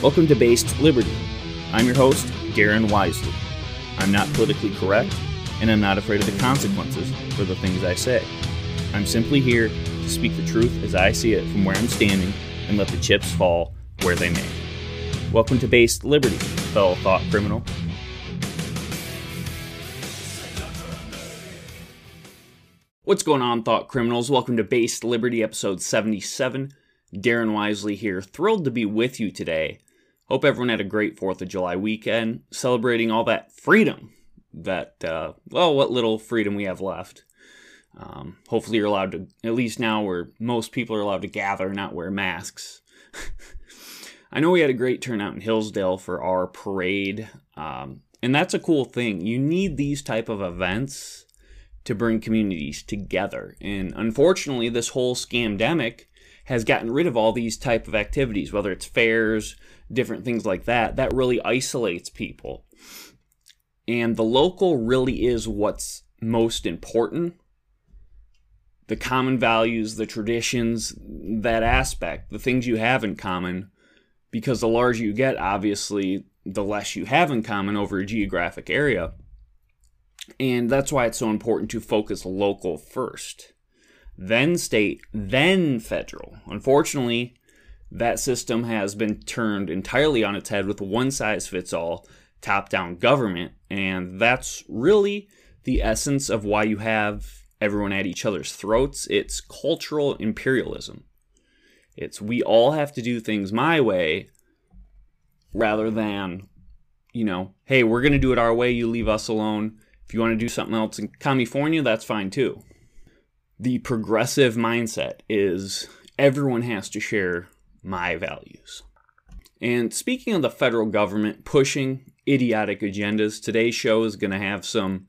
Welcome to Based Liberty. I'm your host, Darren Wisely. I'm not politically correct, and I'm not afraid of the consequences for the things I say. I'm simply here to speak the truth as I see it from where I'm standing and let the chips fall where they may. Welcome to Based Liberty, fellow thought criminal. What's going on, thought criminals? Welcome to Based Liberty, episode 77. Darren Wisely here, thrilled to be with you today. Hope everyone had a great 4th of July weekend, celebrating all that freedom that, uh, well, what little freedom we have left. Um, hopefully, you're allowed to, at least now where most people are allowed to gather, not wear masks. I know we had a great turnout in Hillsdale for our parade, um, and that's a cool thing. You need these type of events to bring communities together. And unfortunately, this whole scamdemic has gotten rid of all these type of activities, whether it's fairs, different things like that. That really isolates people. And the local really is what's most important. The common values, the traditions, that aspect, the things you have in common, because the larger you get, obviously, the less you have in common over a geographic area. And that's why it's so important to focus local first, then state, then federal. Unfortunately, that system has been turned entirely on its head with one size fits all top down government. And that's really the essence of why you have everyone at each other's throats. It's cultural imperialism. It's we all have to do things my way rather than, you know, hey, we're going to do it our way, you leave us alone. If you want to do something else in California, that's fine too. The progressive mindset is everyone has to share my values. And speaking of the federal government pushing idiotic agendas, today's show is going to have some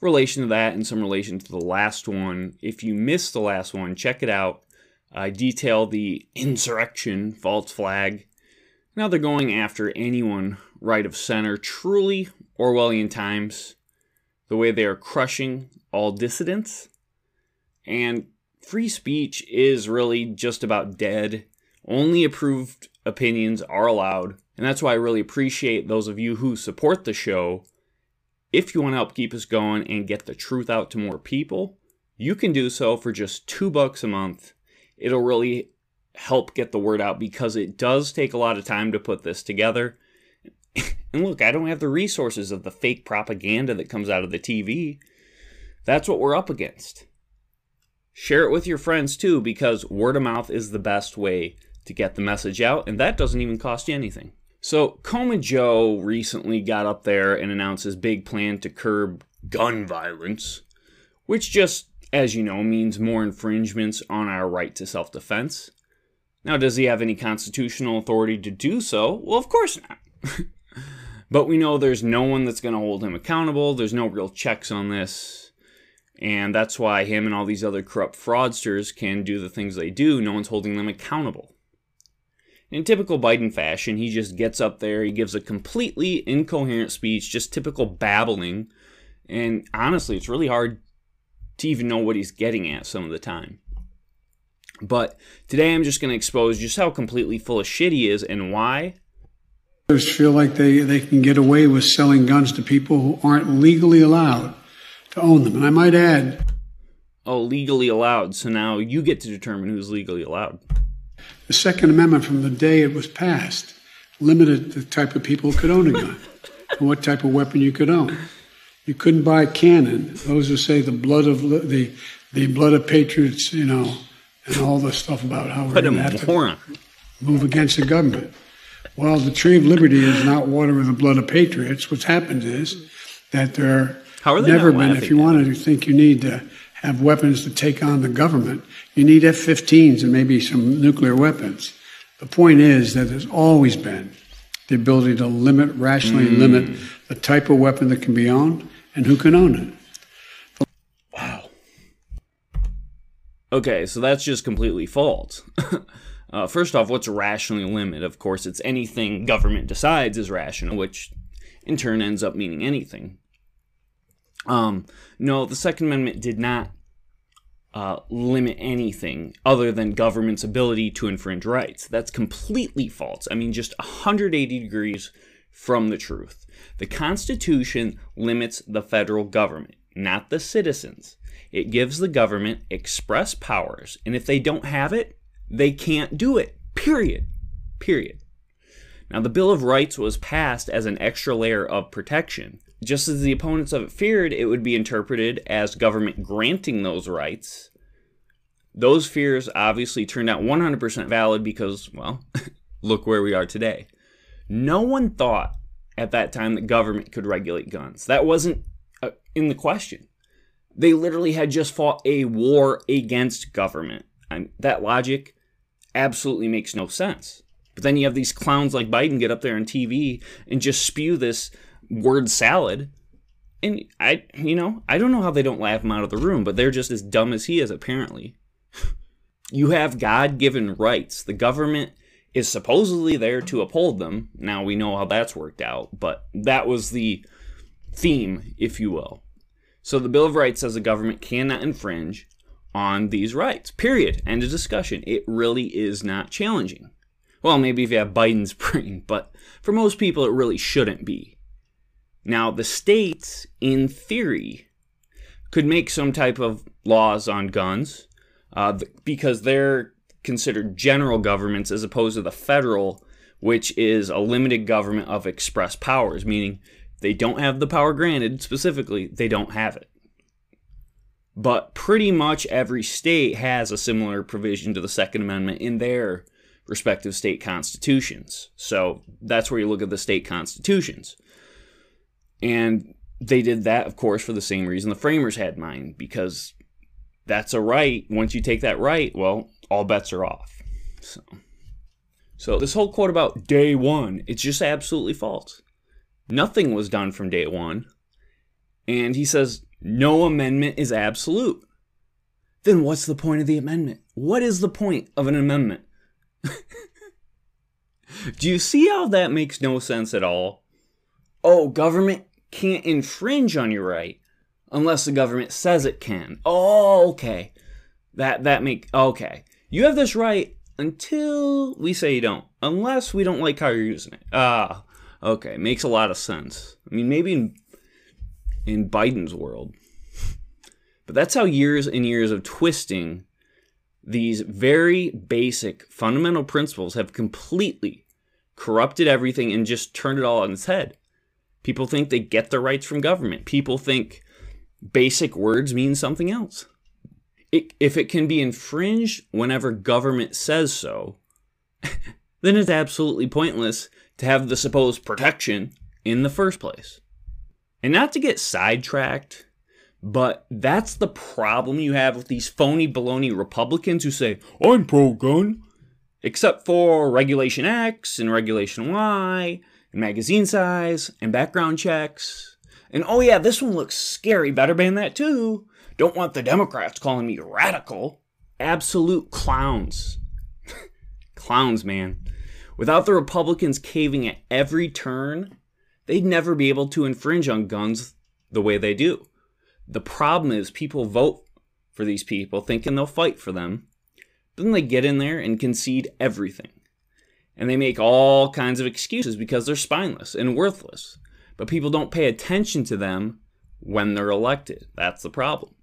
relation to that and some relation to the last one. If you missed the last one, check it out. I detail the insurrection false flag. Now they're going after anyone right of center, truly Orwellian times the way they are crushing all dissidents. And free speech is really just about dead. Only approved opinions are allowed. And that's why I really appreciate those of you who support the show. If you want to help keep us going and get the truth out to more people, you can do so for just two bucks a month. It'll really help get the word out because it does take a lot of time to put this together. And look, I don't have the resources of the fake propaganda that comes out of the TV. That's what we're up against. Share it with your friends too, because word of mouth is the best way to get the message out, and that doesn't even cost you anything. So, Coma Joe recently got up there and announced his big plan to curb gun violence, which just, as you know, means more infringements on our right to self defense. Now, does he have any constitutional authority to do so? Well, of course not. But we know there's no one that's going to hold him accountable. There's no real checks on this. And that's why him and all these other corrupt fraudsters can do the things they do. No one's holding them accountable. In typical Biden fashion, he just gets up there, he gives a completely incoherent speech, just typical babbling. And honestly, it's really hard to even know what he's getting at some of the time. But today I'm just going to expose just how completely full of shit he is and why feel like they, they can get away with selling guns to people who aren't legally allowed to own them. And I might add. Oh, legally allowed. So now you get to determine who's legally allowed. The Second Amendment, from the day it was passed, limited the type of people who could own a gun and what type of weapon you could own. You couldn't buy a cannon. Those who say the blood of the the blood of patriots, you know, and all the stuff about how we're going to have to move against the government. Well, the tree of liberty is not water with the blood of patriots. What's happened is that there How are never been, if you wanted to think you need to have weapons to take on the government, you need F 15s and maybe some nuclear weapons. The point is that there's always been the ability to limit, rationally mm. limit the type of weapon that can be owned and who can own it. Wow. Okay, so that's just completely false. Uh, first off, what's rationally limit? Of course, it's anything government decides is rational, which in turn ends up meaning anything. Um, no, the Second Amendment did not uh, limit anything other than government's ability to infringe rights. That's completely false. I mean, just 180 degrees from the truth. The Constitution limits the federal government, not the citizens. It gives the government express powers, and if they don't have it, they can't do it. Period. Period. Now, the Bill of Rights was passed as an extra layer of protection. Just as the opponents of it feared it would be interpreted as government granting those rights, those fears obviously turned out 100% valid because, well, look where we are today. No one thought at that time that government could regulate guns. That wasn't uh, in the question. They literally had just fought a war against government. And that logic absolutely makes no sense. But then you have these clowns like Biden get up there on TV and just spew this word salad. And I, you know, I don't know how they don't laugh him out of the room, but they're just as dumb as he is, apparently. you have God given rights. The government is supposedly there to uphold them. Now we know how that's worked out, but that was the theme, if you will. So the Bill of Rights says the government cannot infringe on these rights. Period. End of discussion. It really is not challenging. Well, maybe if you have Biden's brain, but for most people, it really shouldn't be. Now, the states, in theory, could make some type of laws on guns uh, because they're considered general governments as opposed to the federal, which is a limited government of express powers, meaning they don't have the power granted specifically, they don't have it. But pretty much every state has a similar provision to the Second Amendment in their respective state constitutions. So that's where you look at the state constitutions. And they did that, of course, for the same reason the framers had mine, because that's a right. Once you take that right, well, all bets are off. So, so this whole quote about day one, it's just absolutely false. Nothing was done from day one. And he says no amendment is absolute. Then what's the point of the amendment? What is the point of an amendment? Do you see how that makes no sense at all? Oh, government can't infringe on your right unless the government says it can. Oh, okay. That that make okay. You have this right until we say you don't. Unless we don't like how you're using it. Ah, okay. Makes a lot of sense. I mean, maybe in in Biden's world. But that's how years and years of twisting these very basic fundamental principles have completely corrupted everything and just turned it all on its head. People think they get their rights from government. People think basic words mean something else. It, if it can be infringed whenever government says so, then it's absolutely pointless to have the supposed protection in the first place. And not to get sidetracked, but that's the problem you have with these phony baloney Republicans who say, I'm pro gun, except for Regulation X and Regulation Y, and magazine size, and background checks. And oh, yeah, this one looks scary. Better ban that too. Don't want the Democrats calling me radical. Absolute clowns. clowns, man. Without the Republicans caving at every turn, they'd never be able to infringe on guns the way they do. The problem is people vote for these people thinking they'll fight for them. Then they get in there and concede everything. And they make all kinds of excuses because they're spineless and worthless. But people don't pay attention to them when they're elected. That's the problem.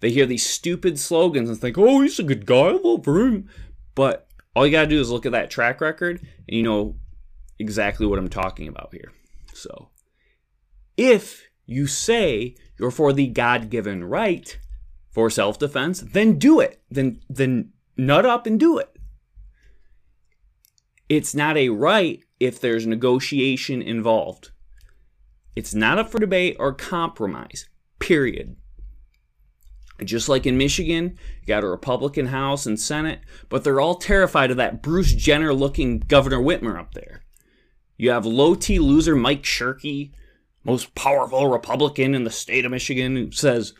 They hear these stupid slogans and think, oh, he's a good guy, I love him. But all you got to do is look at that track record and you know exactly what I'm talking about here. So, if you say you're for the God given right for self defense, then do it. Then, then nut up and do it. It's not a right if there's negotiation involved. It's not up for debate or compromise, period. Just like in Michigan, you got a Republican House and Senate, but they're all terrified of that Bruce Jenner looking Governor Whitmer up there. You have low T loser Mike Shirkey, most powerful Republican in the state of Michigan, who says,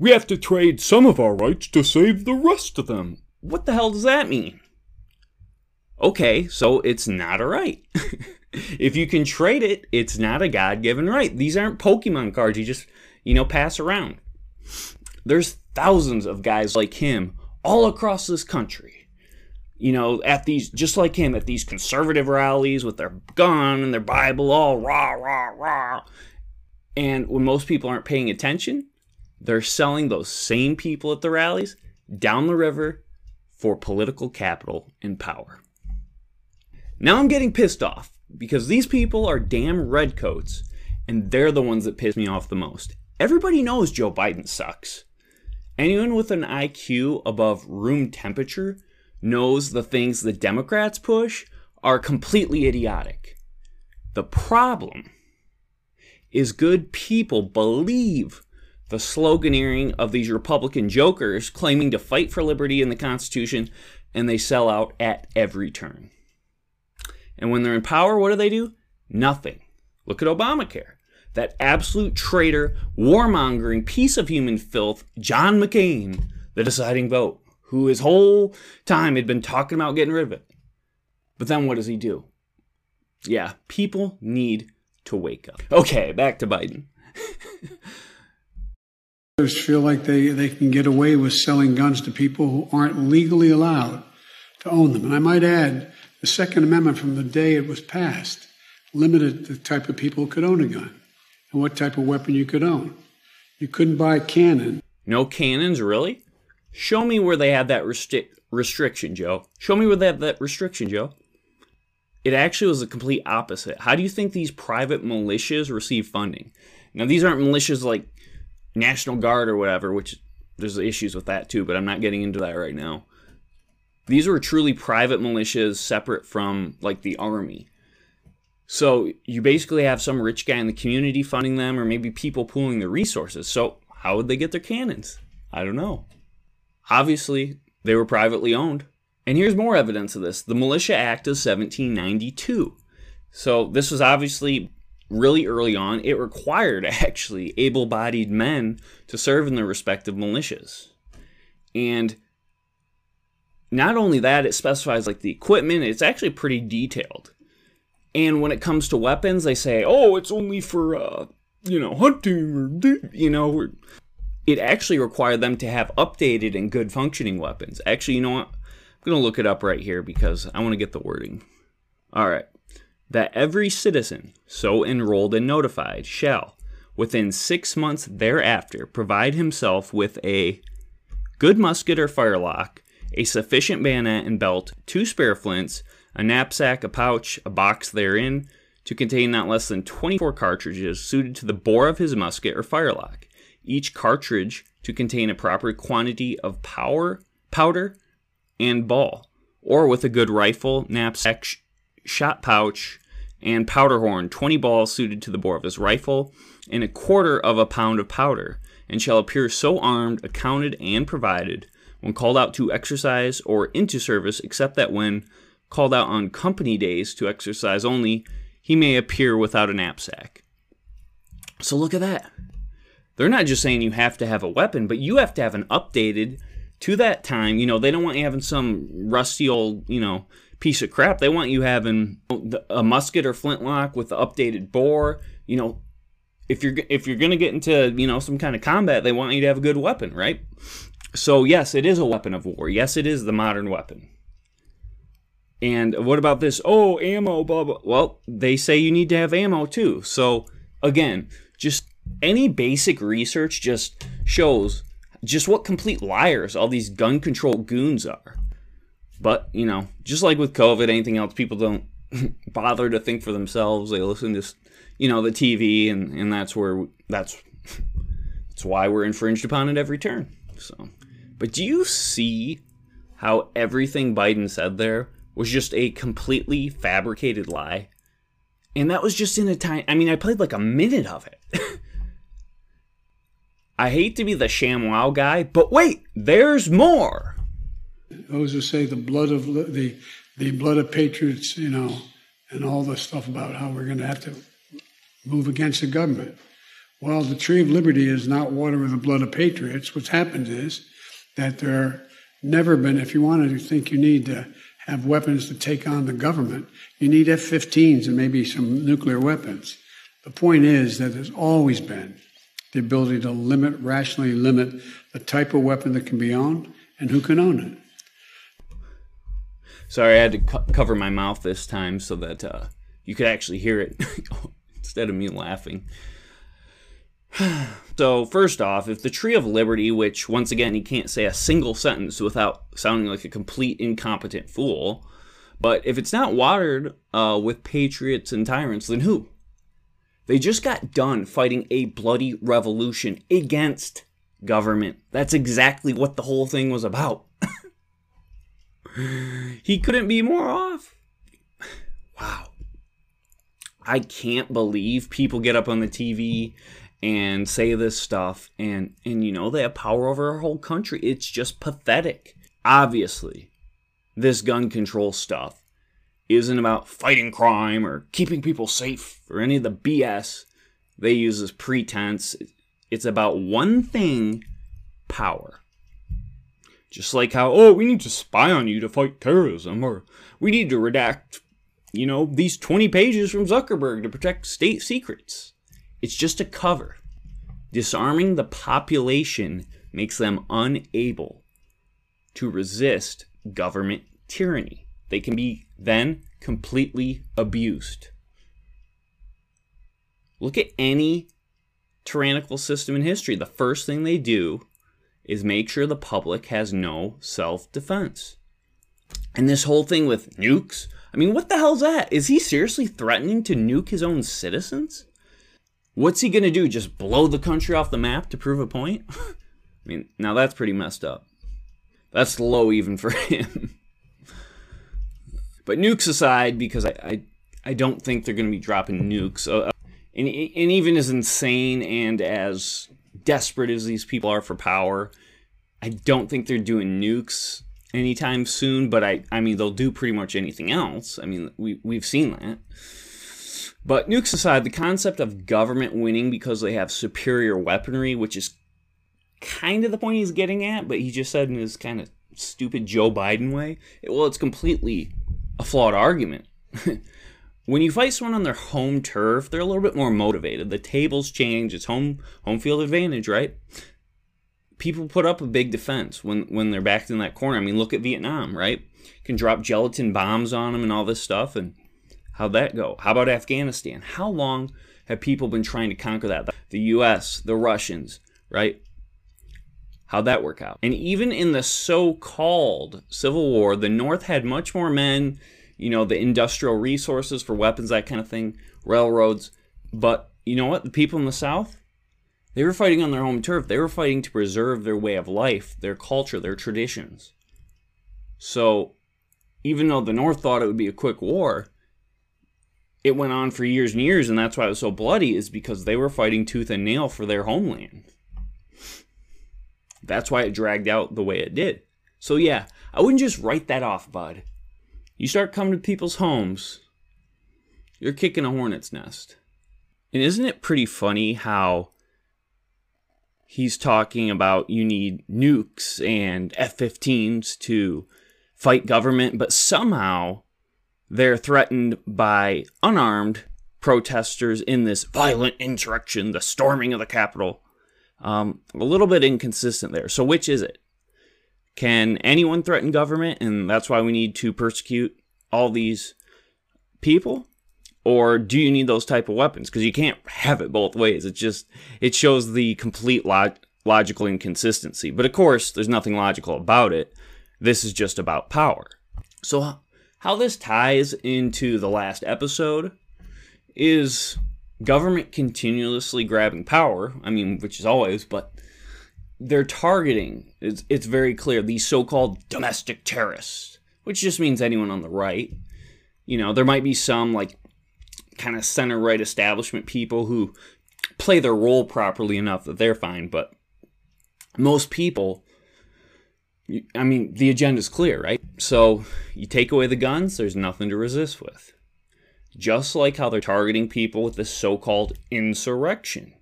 We have to trade some of our rights to save the rest of them. What the hell does that mean? Okay, so it's not a right. if you can trade it, it's not a God given right. These aren't Pokemon cards you just, you know, pass around. There's thousands of guys like him all across this country. You know, at these, just like him, at these conservative rallies with their gun and their Bible all rah, rah, rah. And when most people aren't paying attention, they're selling those same people at the rallies down the river for political capital and power. Now I'm getting pissed off because these people are damn redcoats and they're the ones that piss me off the most. Everybody knows Joe Biden sucks. Anyone with an IQ above room temperature knows the things the Democrats push are completely idiotic. The problem is good people believe the sloganeering of these Republican jokers claiming to fight for liberty and the Constitution, and they sell out at every turn. And when they're in power, what do they do? Nothing. Look at Obamacare that absolute traitor, warmongering piece of human filth, John McCain, the deciding vote, who his whole time had been talking about getting rid of it. But then what does he do? Yeah, people need to wake up. Okay, back to Biden. Feel like they, they can get away with selling guns to people who aren't legally allowed to own them. And I might add, the Second Amendment from the day it was passed limited the type of people who could own a gun and what type of weapon you could own. You couldn't buy a cannon. No cannons, really? Show me where they had that resti- restriction, Joe. Show me where they have that restriction, Joe. It actually was the complete opposite. How do you think these private militias receive funding? Now, these aren't militias like National Guard or whatever, which there's issues with that too, but I'm not getting into that right now. These were truly private militias separate from like the army. So you basically have some rich guy in the community funding them, or maybe people pooling the resources. So how would they get their cannons? I don't know. Obviously, they were privately owned. And here's more evidence of this the Militia Act of 1792. So this was obviously really early on. It required actually able bodied men to serve in their respective militias. And not only that, it specifies like the equipment, it's actually pretty detailed. And when it comes to weapons, they say, "Oh, it's only for uh, you know hunting," or you know. It actually required them to have updated and good functioning weapons. Actually, you know what? I'm gonna look it up right here because I want to get the wording. All right, that every citizen so enrolled and notified shall, within six months thereafter, provide himself with a good musket or firelock, a sufficient bayonet and belt, two spare flints a knapsack, a pouch, a box therein, to contain not less than 24 cartridges suited to the bore of his musket or firelock, each cartridge to contain a proper quantity of power, powder and ball, or with a good rifle, knapsack, sh- shot pouch, and powder horn, 20 balls suited to the bore of his rifle, and a quarter of a pound of powder, and shall appear so armed, accounted, and provided when called out to exercise or into service, except that when called out on company days to exercise only, he may appear without a knapsack. So look at that. They're not just saying you have to have a weapon, but you have to have an updated to that time. You know, they don't want you having some rusty old, you know, piece of crap. They want you having a musket or flintlock with the updated bore. You know, if you're if you're gonna get into you know some kind of combat, they want you to have a good weapon, right? So yes, it is a weapon of war. Yes, it is the modern weapon. And what about this? Oh, ammo, blah, blah. Well, they say you need to have ammo too. So, again, just any basic research just shows just what complete liars all these gun control goons are. But, you know, just like with COVID, anything else, people don't bother to think for themselves. They listen to, you know, the TV, and, and that's where, that's, that's why we're infringed upon at every turn. So, but do you see how everything Biden said there was just a completely fabricated lie. And that was just in a time. I mean, I played like a minute of it. I hate to be the ShamWow guy, but wait, there's more. Those who say the blood of the the blood of patriots, you know, and all the stuff about how we're going to have to move against the government. Well, the tree of liberty is not water with the blood of patriots. What's happened is that there never been. If you want to think you need to have weapons to take on the government. You need F 15s and maybe some nuclear weapons. The point is that there's always been the ability to limit, rationally limit the type of weapon that can be owned and who can own it. Sorry, I had to co- cover my mouth this time so that uh, you could actually hear it instead of me laughing. so, first off, if the Tree of Liberty, which once again he can't say a single sentence without sounding like a complete incompetent fool, but if it's not watered uh, with patriots and tyrants, then who? They just got done fighting a bloody revolution against government. That's exactly what the whole thing was about. he couldn't be more off. Wow. I can't believe people get up on the TV and say this stuff and and you know they have power over our whole country. It's just pathetic. Obviously, this gun control stuff isn't about fighting crime or keeping people safe or any of the BS they use as pretense. It's about one thing power. Just like how, oh, we need to spy on you to fight terrorism, or we need to redact, you know, these 20 pages from Zuckerberg to protect state secrets. It's just a cover. Disarming the population makes them unable to resist government tyranny. They can be then completely abused. Look at any tyrannical system in history. The first thing they do is make sure the public has no self defense. And this whole thing with nukes, I mean, what the hell's that? Is he seriously threatening to nuke his own citizens? What's he going to do? Just blow the country off the map to prove a point? I mean, now that's pretty messed up. That's low even for him. but nukes aside, because I, I, I don't think they're going to be dropping nukes. Uh, and, and even as insane and as desperate as these people are for power, I don't think they're doing nukes anytime soon. But I, I mean, they'll do pretty much anything else. I mean, we we've seen that. But nukes aside, the concept of government winning because they have superior weaponry, which is kind of the point he's getting at, but he just said in his kind of stupid Joe Biden way. Well, it's completely a flawed argument. when you fight someone on their home turf, they're a little bit more motivated. The tables change. It's home home field advantage, right? People put up a big defense when when they're backed in that corner. I mean, look at Vietnam, right? Can drop gelatin bombs on them and all this stuff. And how'd that go? How about Afghanistan? How long have people been trying to conquer that? The U.S., the Russians, right? How'd that work out? And even in the so called Civil War, the North had much more men you know, the industrial resources for weapons, that kind of thing, railroads. But you know what? The people in the South, they were fighting on their home turf. They were fighting to preserve their way of life, their culture, their traditions. So, even though the North thought it would be a quick war, it went on for years and years, and that's why it was so bloody, is because they were fighting tooth and nail for their homeland. That's why it dragged out the way it did. So, yeah, I wouldn't just write that off, bud. You start coming to people's homes, you're kicking a hornet's nest. And isn't it pretty funny how he's talking about you need nukes and F 15s to fight government, but somehow they're threatened by unarmed protesters in this violent insurrection, the storming of the Capitol. Um, a little bit inconsistent there. So, which is it? Can anyone threaten government and that's why we need to persecute all these people? Or do you need those type of weapons? Because you can't have it both ways. It just it shows the complete log- logical inconsistency. But of course, there's nothing logical about it. This is just about power. So how this ties into the last episode is government continuously grabbing power. I mean, which is always, but they're targeting, it's, it's very clear, these so called domestic terrorists, which just means anyone on the right. You know, there might be some like kind of center right establishment people who play their role properly enough that they're fine, but most people, I mean, the agenda's clear, right? So you take away the guns, there's nothing to resist with. Just like how they're targeting people with this so called insurrection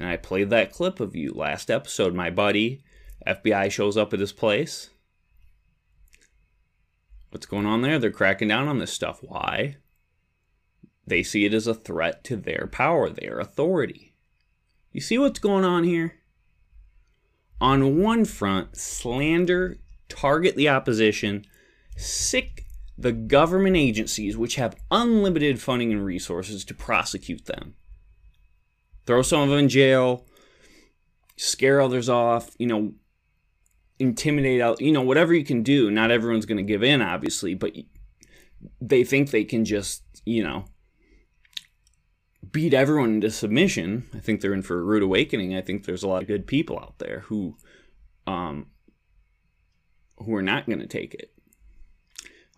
and I played that clip of you last episode. My buddy, FBI shows up at his place. What's going on there? They're cracking down on this stuff. Why? They see it as a threat to their power, their authority. You see what's going on here? On one front, slander, target the opposition, sic the government agencies which have unlimited funding and resources to prosecute them. Throw some of them in jail, scare others off, you know, intimidate out, you know, whatever you can do. Not everyone's going to give in, obviously, but they think they can just, you know, beat everyone into submission. I think they're in for a rude awakening. I think there's a lot of good people out there who, um, who are not going to take it.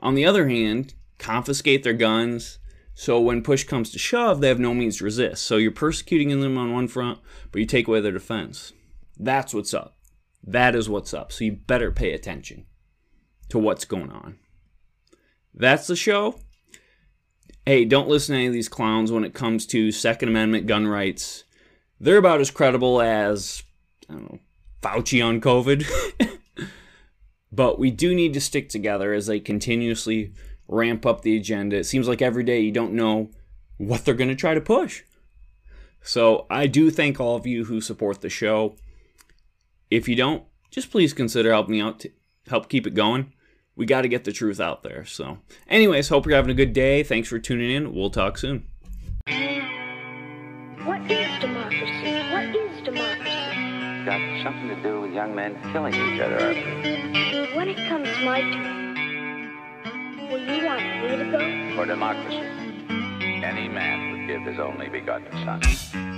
On the other hand, confiscate their guns. So when push comes to shove, they have no means to resist. So you're persecuting them on one front, but you take away their defense. That's what's up. That is what's up. So you better pay attention to what's going on. That's the show. Hey, don't listen to any of these clowns when it comes to Second Amendment gun rights. They're about as credible as, I don't know, Fauci on COVID. but we do need to stick together as they continuously ramp up the agenda. It seems like every day you don't know what they're going to try to push. So I do thank all of you who support the show. If you don't, just please consider helping me out to help keep it going. We got to get the truth out there. So, anyways, hope you're having a good day. Thanks for tuning in. We'll talk soon. What is democracy? What is democracy? Got something to do with young men killing each other, I believe. When it comes my turn, will you want me to go? For democracy, any man would give his only begotten son.